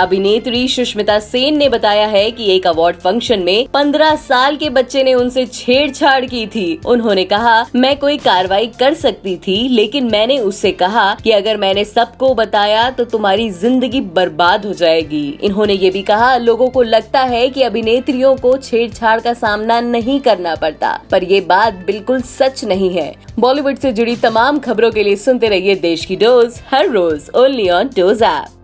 अभिनेत्री सुष्मिता सेन ने बताया है कि एक अवार्ड फ़ंक्शन में 15 साल के बच्चे ने उनसे छेड़छाड़ की थी। उन्होंने कहा, मैं कोई कार्रवाई कर सकती थी, लेकिन मैंने उससे कहा कि अगर मैंने सबको बताया तो तुम्हारी ज़िंदगी बर्बाद हो जाएगी। इन्होंने ये भी कहा, लोगों को लगता है कि अभिनेत्रियों को छेड़छाड़ का सामना नहीं करना पड़ता, पर ये बात बिल्कुल सच नहीं है। बॉलीवुड से जुड़ी तमाम खबरों के लिए सुनते रहिए देश की डोज, हर रोज ओनली ऑन डोज ऐप।